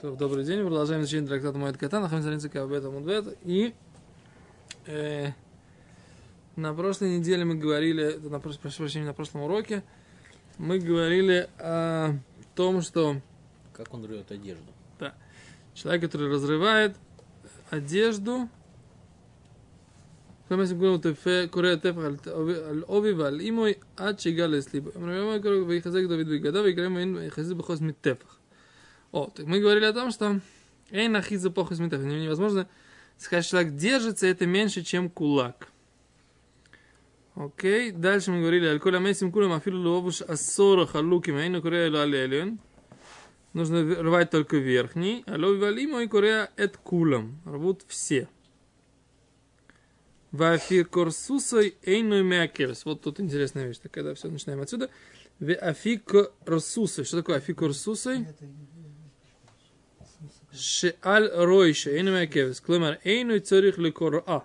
То, добрый день, продолжаем изучение трактата Моэд Ката, находимся на странице Кабета Мудбет. И э, на прошлой неделе мы говорили, на, прошу прощения, на прошлом уроке, мы говорили о том, что... Как он рвет одежду. Да. Человек, который разрывает одежду, כל מה שקוראים קורא טפח על עובי ועל אימוי עד שיגע לסליבו. ויחזק דוד בגדיו ויקרא יחזק בחוס מטפח. так мы говорили о том, что Эйн ахиза похус митах. Невозможно сказать, что человек держится, это меньше, чем кулак. Окей, дальше мы говорили, аль-коля мейсим кулам афилу ловуш ассора халуким, эйну корея лалелион. Нужно рвать только верхний, а лови валиму и корея эт кулам. Рвут все. Вафи корсусой эйну мякерс. Вот тут интересная вещь, так когда все начинаем отсюда. Афик росусой. Что такое афик росусой? שעל רוישה, אינו מהכבש, כלומר אינו צריך לקוראה.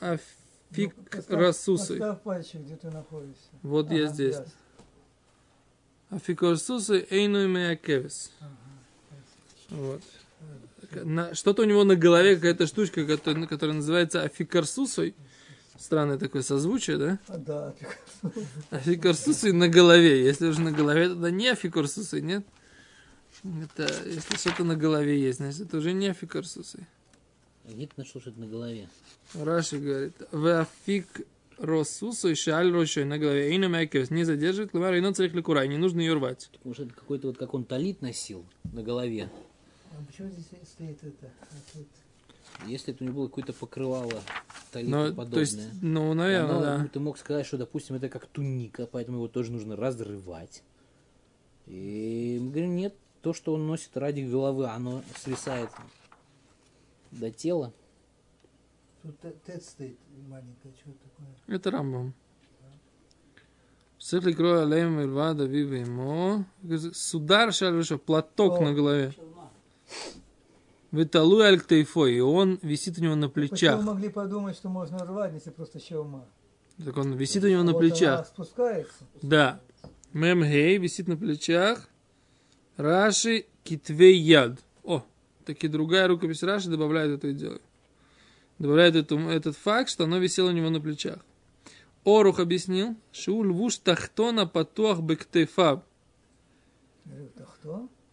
אפיק רסוסי. Вот я здесь. Афик рсусой, эйну מהכבש. Вот. Что-то у него на голове какая-то штучка, которая, которая называется афикарсусой. Странное такое созвучие, да? Да, афикарсусой на голове. Если уже на голове, тогда не афикарсусой, нет? Это, если что-то на голове есть, значит, это уже не афикарсусы. А где ты нашел что-то на голове? Раши говорит, в афик росусу и шаль рощой на голове. И на не задерживает, лавар и царих ликура, не нужно ее рвать. Потому что это какой-то вот, как он талит носил на голове. А почему здесь стоит это? Если это у него было какое-то покрывало ну, подобное. То есть, ну, наверное, оно, да. Ты мог сказать, что, допустим, это как туника, поэтому его тоже нужно разрывать. И мы говорим, нет, то, что он носит ради головы, оно свисает до тела. Тут тет стоит маленькая, что такое? Это рамбом. Сыхли кроя лем ирва давива ему. Судар шальвиша, платок на голове. Виталуй аль ктейфой, и он висит у него на плечах. Почему могли подумать, что можно рвать, если просто шелма? Так он висит у него на плечах. спускается? Да. Мем Гей висит на плечах. Раши китвей яд. О, таки другая рукопись Раши добавляет это и дело. Добавляет эту, этот факт, что оно висело у него на плечах. Орух объяснил, что львуш тахтона патуах бектефаб.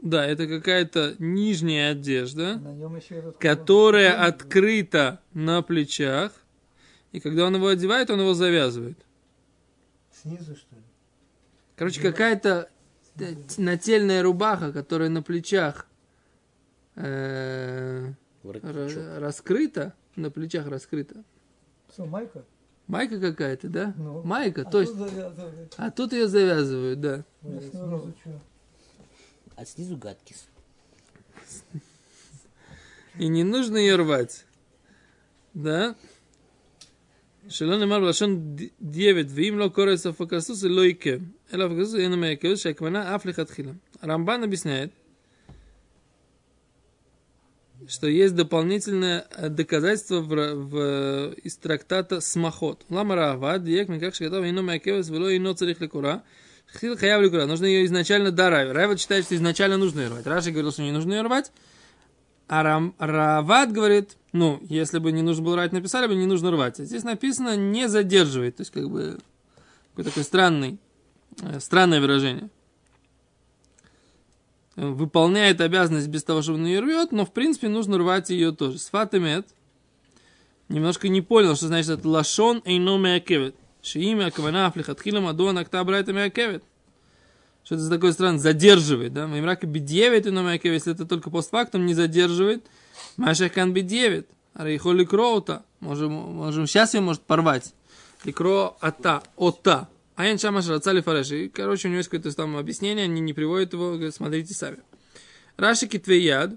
Да, это какая-то нижняя одежда, которая открыта на плечах. И когда он его одевает, он его завязывает. Снизу, что ли? Короче, какая-то нательная рубаха, которая на плечах э, раскрыта, на плечах раскрыта. Что, майка? Майка какая-то, да? Ну. Майка, А то есть, а тут ее завязывают, да. Ну, А снизу? А снизу гадкис. И не нужно ее рвать. Да? שלא נאמר בלשון דיבת, ואם לא קורא סוף הכרסוס זה לא עיכב. אלא הכרסוס אינו מעכב, שהכוונה אף לכתחילה. Рамбан объясняет, что есть дополнительное э, доказательство в, в, из трактата Смахот. Лама Рава, диек, как шкатав, ино макевас, вело ино царих лекура. Хил хаяв лекура. Нужно ее изначально до Рави. Рава считает, что изначально нужно ее рвать. Раши говорил, что не нужно ее рвать. А Рам, Рават говорит, ну, если бы не нужно было рвать, написали бы, не нужно рвать. А здесь написано не задерживает. То есть, как бы, такой странный, э, странное выражение выполняет обязанность без того, чтобы он ее рвет, но в принципе нужно рвать ее тоже. Сфатемет немножко не понял, что значит это лашон эйно меакевет. Шиимя кавана афлихатхила мадуа акта брайта меакевет. Что это за такое странное? Задерживает, да? Маймрака бедевит эйно меакевет, если это только постфактум не задерживает. Машахкан бедевит. Арейхо ликроута. Можем, можем, сейчас ее может порвать. Ликро ата, ота. А я шамаш рацали фареш. И, короче, у него есть какое-то там объяснение, они не приводят его, говорят, смотрите сами. Раши Китвеяд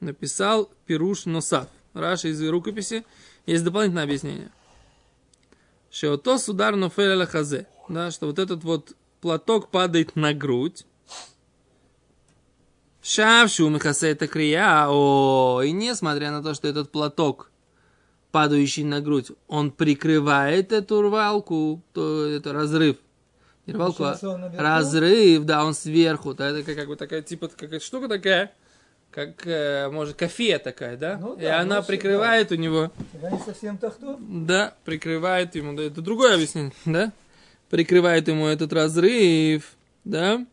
написал Пируш Носав. Раши из рукописи есть дополнительное объяснение. Что то судар нофеля хазе. Да, что вот этот вот платок падает на грудь. Шавшу михасе это крия. О, и несмотря на то, что этот платок падающий на грудь, он прикрывает эту рвалку, то это разрыв. И рвал кулак. Получается, он наверху? Разрыв, да, он сверху. Да, это как, как бы такая, типа, какая штука такая, как, э, может, кофе такая, да? Ну И да, она ну, прикрывает у него, Тогда не совсем тахту. да, прикрывает ему, да, это другое объяснение, да? Прикрывает ему этот разрыв, да?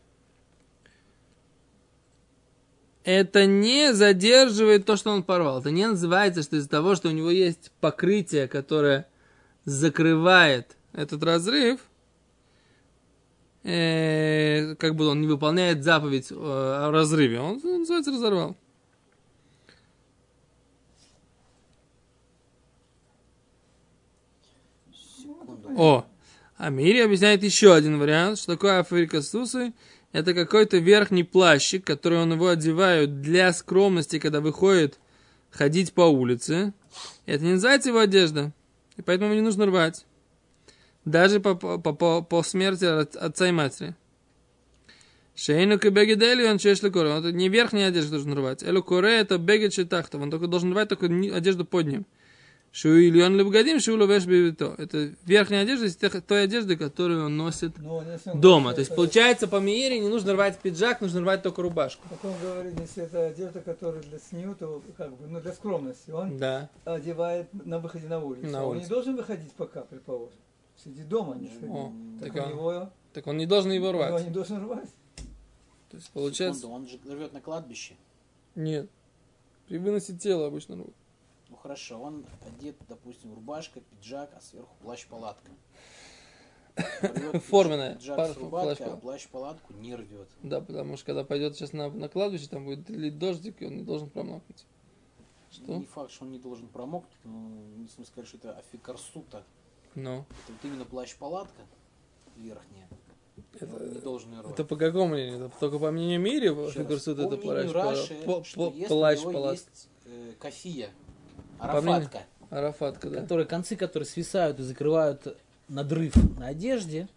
Это не задерживает то, что он порвал. Это не называется, что из-за того, что у него есть покрытие, которое закрывает этот разрыв, э, как бы он не выполняет заповедь э, о разрыве. Он, он называется разорвал. О, а объясняет еще один вариант, что такое африка сусы. Это какой-то верхний плащик, который он его одевают для скромности, когда выходит ходить по улице. Это не называется его одежда, и поэтому не нужно рвать. Даже по, по, по, по смерти от- отца и матери. Шейну кебегедели он чешли коре. Это не верхняя одежда должен рвать. Элу коре это бегет шитахтов. Он только должен рвать только одежду под ним. Шуильон лебгадим, шуловеш бивито. Это верхняя одежда из тех- той одежды, которую он носит Но если он дома. говорит, То есть, получается, по мере не нужно рвать пиджак, нужно рвать только рубашку. Потом говорит, если это одежда, которая для сню, то как бы, ну для скромности, он Да. одевает на выходе на улицу. На он улицу. не должен выходить пока, предположим. Сидит дома, не сходить. О, так так он- него, Так он не должен его его рвать. не должен рвать. То есть, получается... Секунду, он же рвет на кладбище. Нет. При выносе тела обычно рвут. Ну хорошо, он одет, допустим, рубашка, пиджак, а сверху плащ-палатка. Форменная, Пиджак с рубашкой, а плащ-палатка. плащ-палатку не рвет. Да, потому что когда пойдет сейчас на, на кладбище, там будет лить дождик, и он не должен промокнуть. Что? Не факт, что он не должен промокнуть, но если мы скажем, что это афикарсута, Ну, это вот именно плащ-палатка верхняя, это, не должен рвать. это по какому мнению? Это только по мнению Фигурсут по это мнению плащ, Раши, по- что по- если плащ, у него палатка. есть э, мнению- арафатка, Арафатка, да. которые, концы которые свисают и закрывают надрыв на одежде,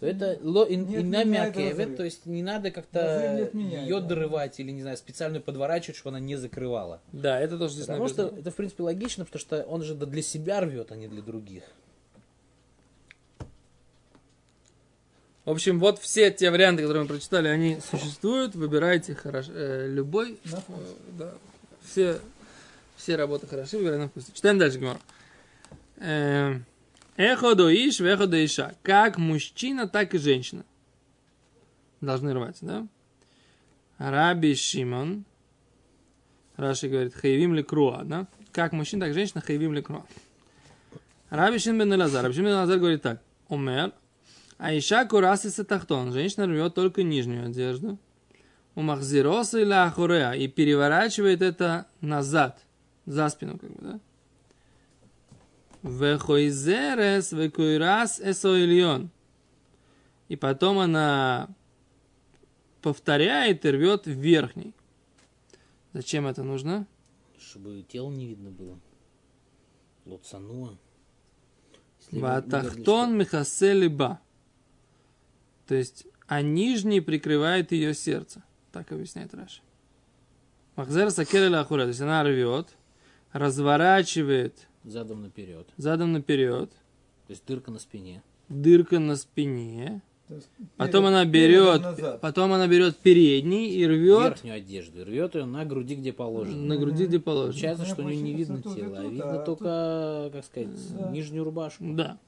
то это ло ин, Не инна отменяет мякевет, разрыв. то есть не надо как-то ее дорывать или, не знаю, специально подворачивать, чтобы она не закрывала. Да, это тоже здесь Потому что написано. это, в принципе, логично, потому что он же для себя рвет, а не для других. В общем, вот все те варианты, которые мы прочитали, они существуют. Выбирайте хорош, э, любой. Э, да. Все, все работы хороши, выбирай на вкус. Читаем дальше, Гмар. Эхо до иш, эхо иша. Как мужчина, так и женщина. Должны рвать, да? Раби Шимон. Раши говорит, хаевим ли круа, да? Как мужчина, так и женщина, хаевим ли круа. Раби Шин бен Элазар. Раби Шин бен Элазар говорит так. Умер. А иша курасиса тахтон. Женщина рвет только нижнюю одежду. У махзироса или ахуреа. И переворачивает это назад. За спину, как бы, да? Вехойзерес векуирас эсоильон. И потом она повторяет и рвет верхний. Зачем это нужно? Чтобы тело не видно было. Его Ватахтон михасе либа. То есть, а нижний прикрывает ее сердце. Так объясняет Раши. Махзер сакеля ахура. То есть она рвет, разворачивает Задом наперед. задом наперед, То есть дырка на спине. дырка на спине. Есть Потом перед- она берет, потом она берет передний и рвет Верхнюю одежду. Рвет ее на груди, где положено. на груди, где положено. Получается, Ну, что у нее не видно тут тело, а тут, видно а только, как сказать, Да. нижнюю рубашку. Да.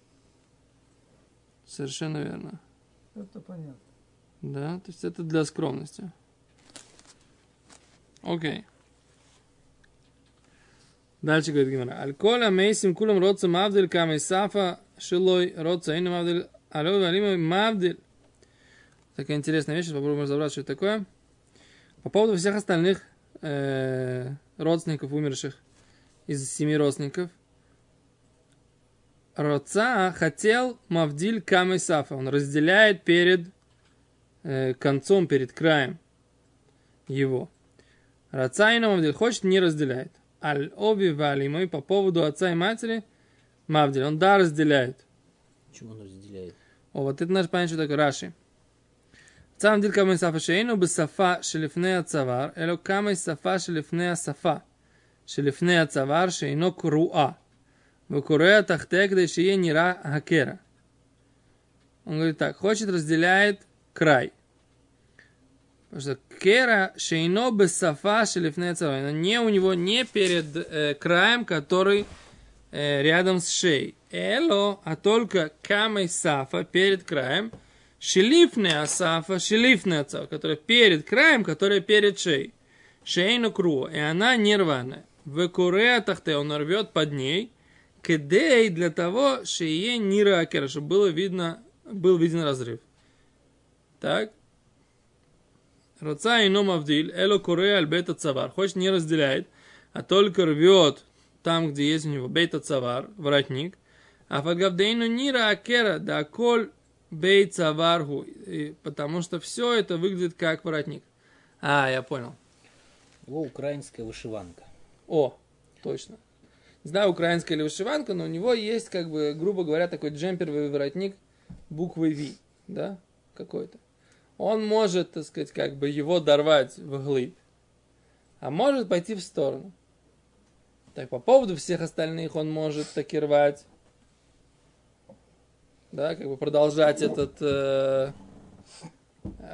Совершенно верно. Это понятно. Да, то есть это для скромности. Окей. Дальше говорит Гимара. Аль-коля мейсим кулам роца мавдиль камей сафа шилой роца ину мавдиль алой валимой мавдиль. Такая интересная вещь, сейчас попробуем разобраться, что это такое. По поводу всех остальных э, родственников умерших из семи родственников. Роца хотел Мавдиль Камей Сафа. Он разделяет перед э, концом, перед краем его. Рацайна Мавдиль хочет, не разделяет аль оби валимой по поводу отца и матери мавдиль. Он да разделяет. Почему он разделяет? О, вот это наш понятие, что такое Раши. Цам диль камой сафа шейну бы сафа шелифнея цавар, эло камой сафа шелифнея сафа. Шелифнея цавар шейно круа. Выкурея тахте, где шие нира хакера. Он говорит так, хочет разделяет край. Потому что кера шейно бесафа шелифне царой. Не у него не перед э, краем, который э, рядом с шеей. Эло, а только камей сафа перед краем. Шелифне асафа, шелифне царой, которая перед краем, которая перед шеей. Шейну кру, и она не рваная. В куре тахте он рвет под ней. Кедей для того, шее нира акера, чтобы было видно, был виден разрыв. Так. Раца и ном авдиль, эло куре аль бета цавар. Хочет не разделяет, а только рвет там, где есть у него бета цавар, воротник. А фагавдейну нира акера, да коль бей цаваргу. Потому что все это выглядит как воротник. А, я понял. Его украинская вышиванка. О, точно. Не знаю, украинская или вышиванка, но у него есть, как бы, грубо говоря, такой джемперовый воротник буквой V, да, какой-то. Он может, так сказать, как бы его дорвать вглыбь, а может пойти в сторону. Так, по поводу всех остальных он может таки рвать, да, как бы продолжать этот э,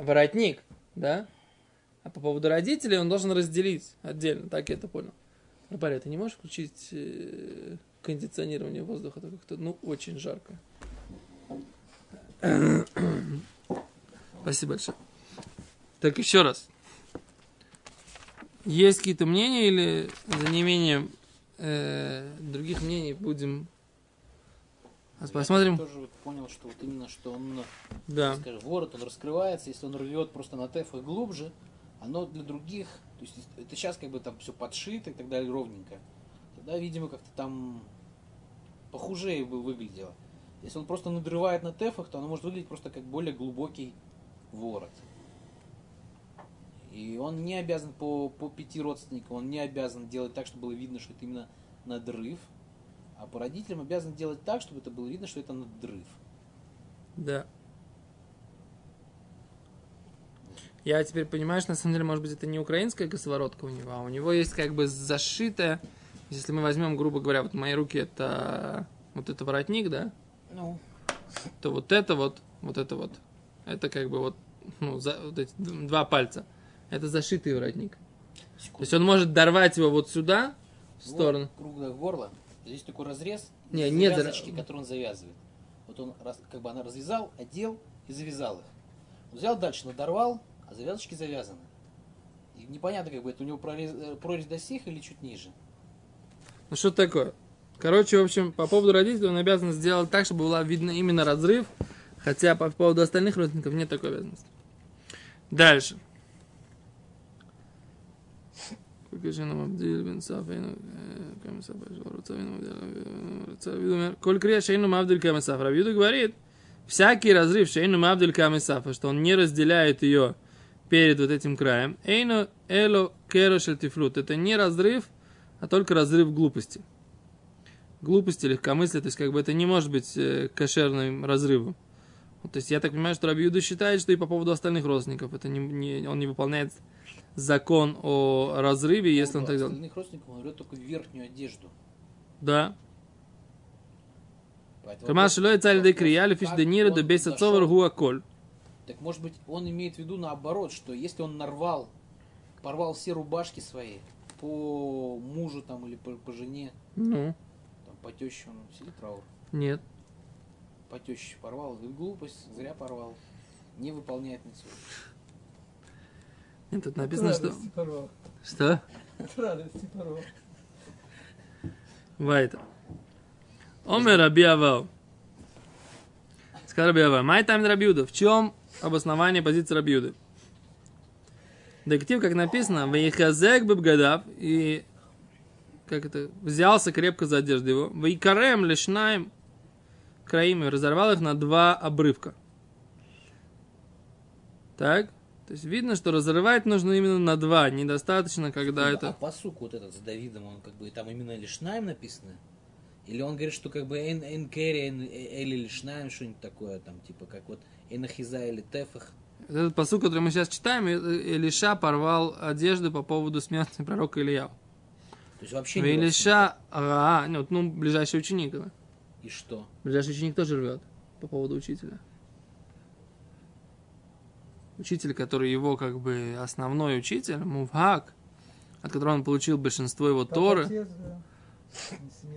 воротник, да. А по поводу родителей он должен разделить отдельно, так я это понял. Рапари, ты не можешь включить э, кондиционирование воздуха? Это как-то, ну, очень жарко. Спасибо большое. Так, еще раз. Есть какие-то мнения или за неимением э, других мнений будем а посмотрим? Я тоже вот понял, что вот именно, что он, Да. скажем, ворот, он раскрывается, если он рвет просто на тефах глубже, оно для других, то есть это сейчас как бы там все подшито и так далее ровненько. Тогда, видимо, как-то там похуже бы выглядело. Если он просто надрывает на тефах, то оно может выглядеть просто как более глубокий ворот. И он не обязан по, по пяти родственникам, он не обязан делать так, чтобы было видно, что это именно надрыв. А по родителям обязан делать так, чтобы это было видно, что это надрыв. Да. Я теперь понимаю, что на самом деле, может быть, это не украинская косоворотка у него, а у него есть как бы зашитая, если мы возьмем, грубо говоря, вот мои руки это вот это воротник, да, Ну, то вот это вот, вот это вот, это как бы вот, ну, за, вот эти два пальца, это зашитый воротник. То секунду. есть он может дорвать его вот сюда, в сторону. Вот, круглое горло. Здесь такой разрез. Не, и нет, завязочки, да. которые он завязывает. Вот он как бы она развязал, одел и завязал их. Он взял дальше, надорвал, а завязочки завязаны. И непонятно, как бы это у него прорез, э, прорезь до сих или чуть ниже. Ну что такое? Короче, в общем, по поводу родителей он обязан сделать так, чтобы было видно именно разрыв, хотя по поводу остальных родственников нет такой обязанности. Дальше. Коль крия Шейну Мавдиль Кам Сафа. Рабиуда говорит, всякий разрыв Шейну Мавдиль Кам Сафа, что он не разделяет ее перед вот этим краем, Эйну Эло Керо Шельтифлут. Это не разрыв, а только разрыв глупости. Глупости, легкомыслия, то есть как бы это не может быть э, кошерным разрывом. То есть я так понимаю, что Рабиуда считает, что и по поводу остальных родственников это не, не- он не выполняет закон о разрыве, если он так делает. Остальных родственников он берет только верхнюю одежду. Да. Поэтому Кама вопрос- шило и царь де вопрос, крияли фиш как де нира он де бейса дошел- цовар гуа коль. Так может быть он имеет в виду наоборот, что если он нарвал, порвал все рубашки свои по мужу там или по, по жене, Ну, там, по теще он сидит траур, нет. По теще порвал, говорит, глупость, зря порвал, не выполняет митцву. Нет, тут От написано, что... радости порвал. Что? От радости порвал. Вайта. Омер Раби Авал. Сказал Раби Авал. Май тайм Рабиуда. В чем обоснование позиции Рабиуды? Дектив, как написано, Вейхазек бебгадав, и как это, взялся крепко за одежду его, Вейкарем лишнаем краим, и разорвал их на два обрывка. Так? То есть видно, что разрывать нужно именно на два, недостаточно, когда А это... посук вот этот с Давидом, он как бы там именно лишнаем написано? Или он говорит, что как бы эн, эн керри, эн, или лишнаем, что-нибудь такое, там, типа, как вот энахиза или тефах. Этот посуд, который мы сейчас читаем, э, Илиша порвал одежды по поводу смерти пророка Илья. То есть вообще не Илиша, а, ну, вот, ну, ближайший ученик, да. И что? Ближайший ученик тоже рвет по поводу учителя. Учитель, который его как бы основной учитель, Мувхак, от которого он получил большинство его Торы.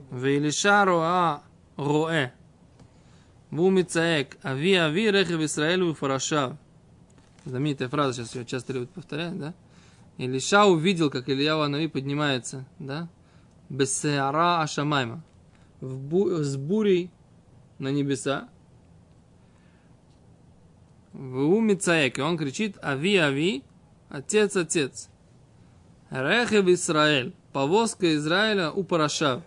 Вейлишару а роэ. Вумицаек. Ави ави рехев Исраэлю фарашав. Знаменитая фраза, сейчас ее часто любят повторять, да? Илиша увидел, как Илья Ванави поднимается, да? Бесеара Ашамайма. Бу- с бурей на небеса. В уме цаек, и он кричит Ави, Ави, Отец, Отец. Рехев Израиль, повозка Израиля у Парашав,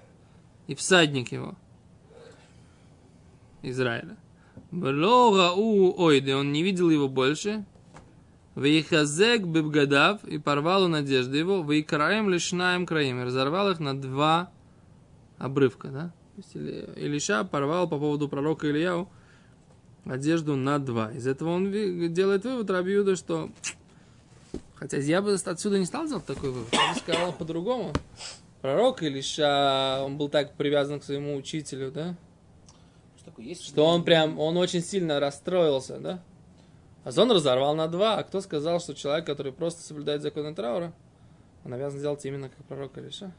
и всадник его, Израиля. Вло рау ойде, он не видел его больше. Вейхазек бибгадав, и порвал он одежды его, вейкраем лишнаем краим, и разорвал их на два обрывка, да? Есть Илиша порвал по поводу пророка Ильяу одежду на два. Из этого он делает вывод Рабиуда, что Хотя я бы отсюда не стал делать такой вывод. Я бы сказал по-другому. Пророк Илиша, он был так привязан к своему учителю, да? Что такое? Есть Что он прям, он очень сильно расстроился, да? А он разорвал на два. А кто сказал, что человек, который просто соблюдает законы траура, он обязан делать именно как пророк Илиша?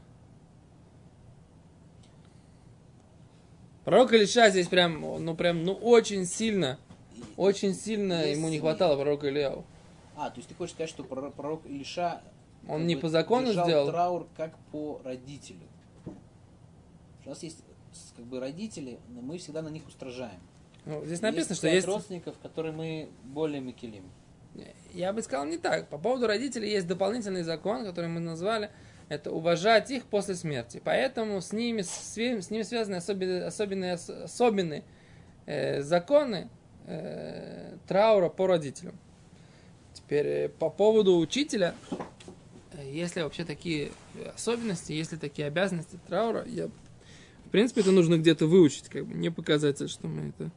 Пророк Илиша здесь прям, ну прям, ну очень сильно, очень сильно ему не хватало пророка Ильяу. А, то есть ты хочешь сказать, что прор- пророк Илиша Он не по закону сделал. траур как по родителю. У нас есть как бы родители, но мы всегда на них устражаем. Ну, здесь написано, есть что есть... родственников, которые мы более мекелим. Я бы сказал не так. По поводу родителей есть дополнительный закон, который мы назвали. Это уважать их после смерти. Поэтому с ними, све- с ними связаны особенные, особенные, особенные э, законы э, траура по родителям. Теперь э, по поводу учителя, э, если вообще такие особенности, если такие обязанности траура, я, в принципе, это нужно где-то выучить, как бы не показатель, что мы это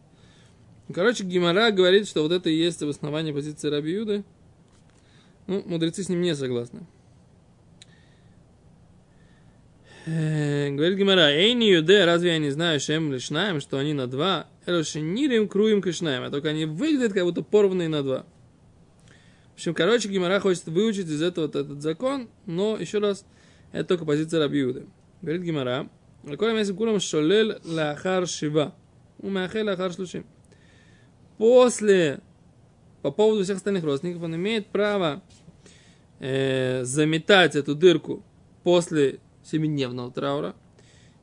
Короче, Гимара говорит, что вот это и есть обоснование позиции Раби Юды. Ну, мудрецы с ним не согласны. Э, Говорит Гимара, эй, не юде, разве я не знаю, шем лишнаем, что они на два, эрошенирим круим кишнаем, а только они выглядят как будто порванные на два. В общем, короче, Гимара хочет выучить из этого вот этот закон, но, еще раз, это только позиция Раби Юды. Говорит Гимара, «Лаколем если кулам шолел лахар шива, умахел лахар шлушим». После, по поводу всех остальных родственников, он имеет право э, заметать эту дырку после семидневного траура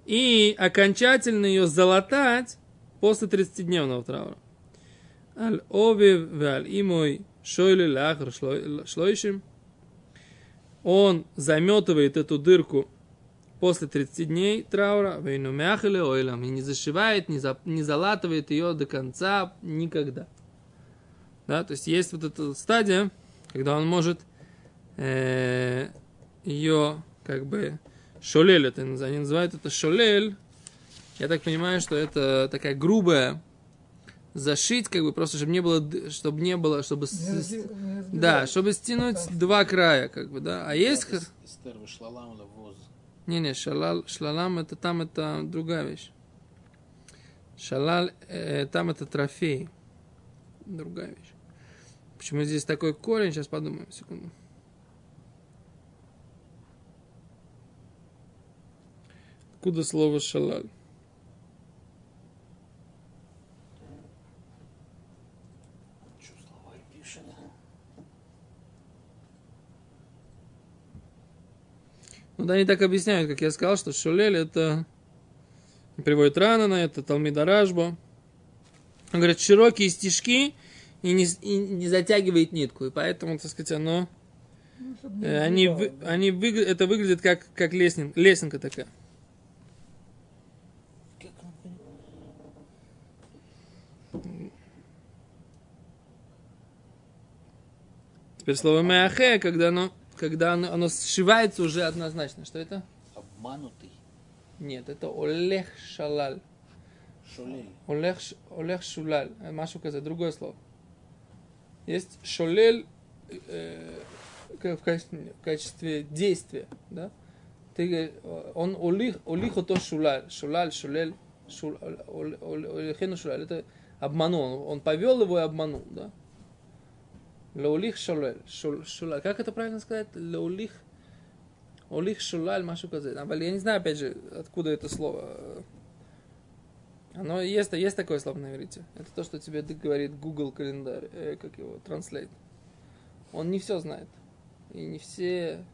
и окончательно ее залатать после 30-дневного траура. Аль овив валь имой шойли шлой- шлойшим. Он заметывает эту дырку после 30 дней траура, вейну мяхали ойлам, и не зашивает, не, за, не залатывает ее до конца никогда. Да, то есть есть вот эта стадия, когда он может э, ее как бы шолель, это они называют это шолель. Я так понимаю, что это такая грубая зашить, как бы просто, чтобы не было, чтобы не было, чтобы, с- Не разде- не да, чтобы стянуть два края, как бы, да. А есть, Эстер не-не, шалал, шлалам это там это другая вещь. Шалал, э, там это трофей. Другая вещь. Почему здесь такой корень? Сейчас подумаем, секунду. Откуда слово шалаль? Что слова пишет? Ну да, они так объясняют, как я сказал, что шулель это... Приводит рано на это, Талмида Ражба. Он говорит, широкие стежки и не, и не затягивает нитку. И поэтому, так сказать, оно... Ну, э, Они, вы- они выгля- это выглядит как, как лесен- лесенка такая. Как он понял? Теперь слово мяхе, когда оно, когда оно, оно сшивается уже однозначно. Что это? Обманутый. Нет, это олех шалаль. Шолель. Олег, ш- олег шулаль. Э, Машу казать, другое слово. Есть шолель э, в качестве, в качестве действия, да? Ты, э, он олих, олих то шулаль, шулаль, шулель, шул, олихену шулаль. Это обманул, он повел его и обманул, да? Лаулих шолель. Шул- шула- Как это правильно сказать? Лаулих. Олих шулаль машу казет. А, Я не знаю, опять же, откуда это слово. Оно есть, есть такое слово на иврите. Это то, что тебе говорит Google календарь, э, как его, Translate. Он не все знает. И не все,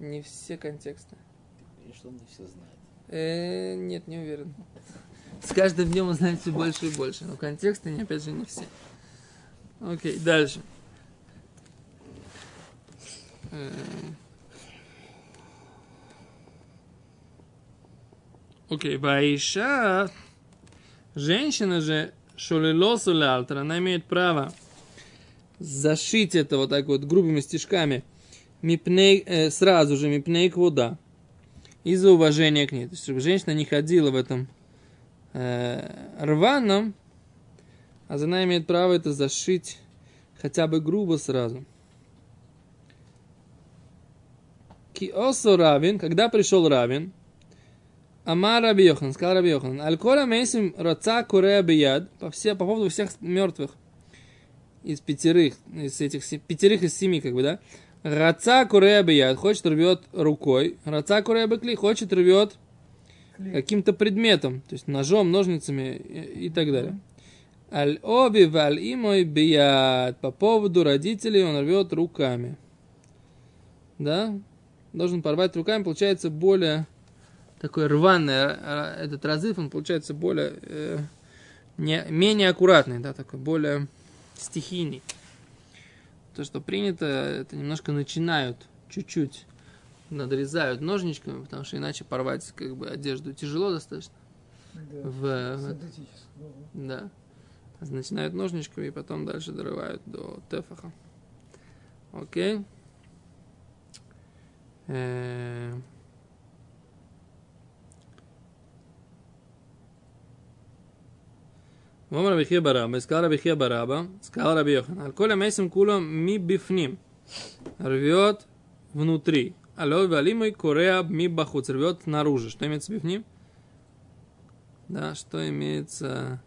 не все контексты. И что он не все знает. Э, нет, не уверен. С каждым днем он знает все больше и больше. Но контексты, опять же, не все. Окей, дальше. Э, Окей, Ваиша, женщина же, шолилосу лялтер, она имеет право зашить это вот так вот грубыми стежками мипней, э, сразу же мипней вода из-за уважения к ней. То есть, чтобы женщина не ходила в этом э, рваном, а она имеет право это зашить хотя бы грубо сразу. Киосо Равин, когда пришел Равин, Амар Раби Йохан, сказал Раби Йохан, Аль-Кола Мейсим Раца Курея Бияд, по, все, по поводу всех мертвых, из пятерых, из этих пятерых из семи, как бы, да, Раца Курея Бияд, хочет рвет рукой, Раца Курея Бекли, хочет рвет каким-то предметом, то есть ножом, ножницами и, и так далее. Аль оби валь имой бияд. По поводу родителей он рвет руками. Да? Должен порвать руками, получается более такой рваный э, э, этот разрыв, он получается более э, не, менее аккуратный, да, такой более стихийный. То, что принято, это немножко начинают чуть-чуть надрезают ножничками, потому что иначе порвать как бы одежду тяжело достаточно. Да. В, в- да. Начинают ножничками и потом дальше дорывают до тефаха. Окей. Э, Вомар Рабихия Бараба, сказал Рабихия Бараба, сказал Раби Йохан, Аль-Коля Мейсим Куло ми бифним, рвет внутри. Алло, валимой корея ми бахуц, рвет наружу. Что имеется бифним? Да, что имеется...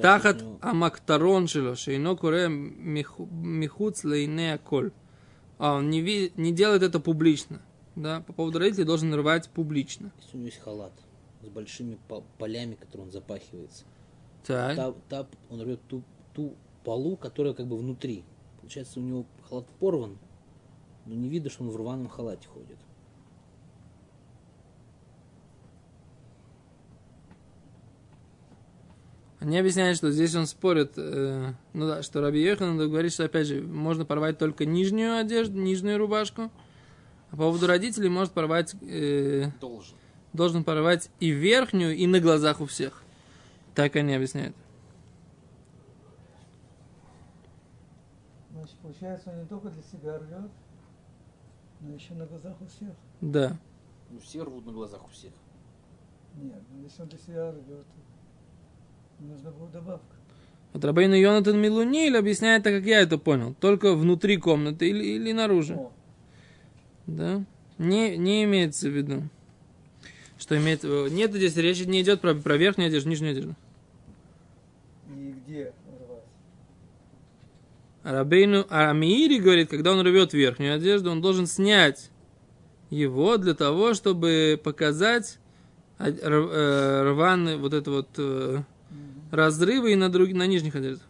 Тахат Амактарон Шейно Куре Михуц Лейнея Коль. А он не, не делает это публично. Да? По поводу родителей должен рвать публично. Если у него есть халат с большими полями, которые он запахивается. Так. Та, та, он рвет ту, ту полу, которая как бы внутри. Получается, у него халат порван, но не видно, что он в рваном халате ходит. Они объясняют, что здесь он спорит, э, ну да, что Раби Йохан говорит, что опять же можно порвать только нижнюю одежду, нижнюю рубашку, а по поводу родителей может порвать, э, Должен. должен порвать и верхнюю, и на глазах у всех. Так они объясняют. Значит, получается, он не только для себя рвет, но еще на глазах у всех. Да. Ну, все рвут на глазах у всех. Нет, ну, если он для себя рвет, нужна была добавка. Вот Рабейна Йонатан Милуниль объясняет так, как я это понял. Только внутри комнаты или, или наружу. О, Да? Не, не имеется в виду. Что имеет... э, Нет, здесь речь не идет про, про верхнюю одежду, нижнюю одежду. и где Рабейну Амиири говорит, когда он рвет верхнюю одежду, он должен снять его для того, чтобы показать а- э, рваный вот это вот э, разрывы и на, друг, на нижних одеждах.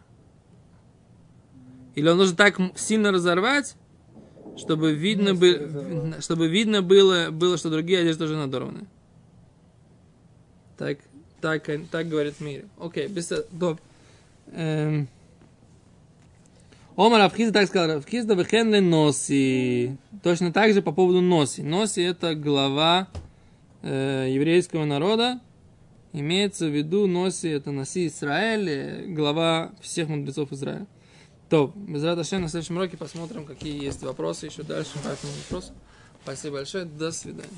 Или он должен так сильно разорвать, чтобы видно, бы, чтобы видно было, было, что другие одежды тоже надорваны. Так, так, э, так говорит Мири. Окей, без... Доб. Эм. Омар Авхизда так сказал, Авхизда вехенле носи. Точно так же по поводу носи. Носи это глава э, еврейского народа. Имеется в виду носи, это носи Израиль, глава всех мудрецов Израиля. То, без на следующем уроке посмотрим, какие есть вопросы еще дальше по этому вопросу. Спасибо большое, до свидания.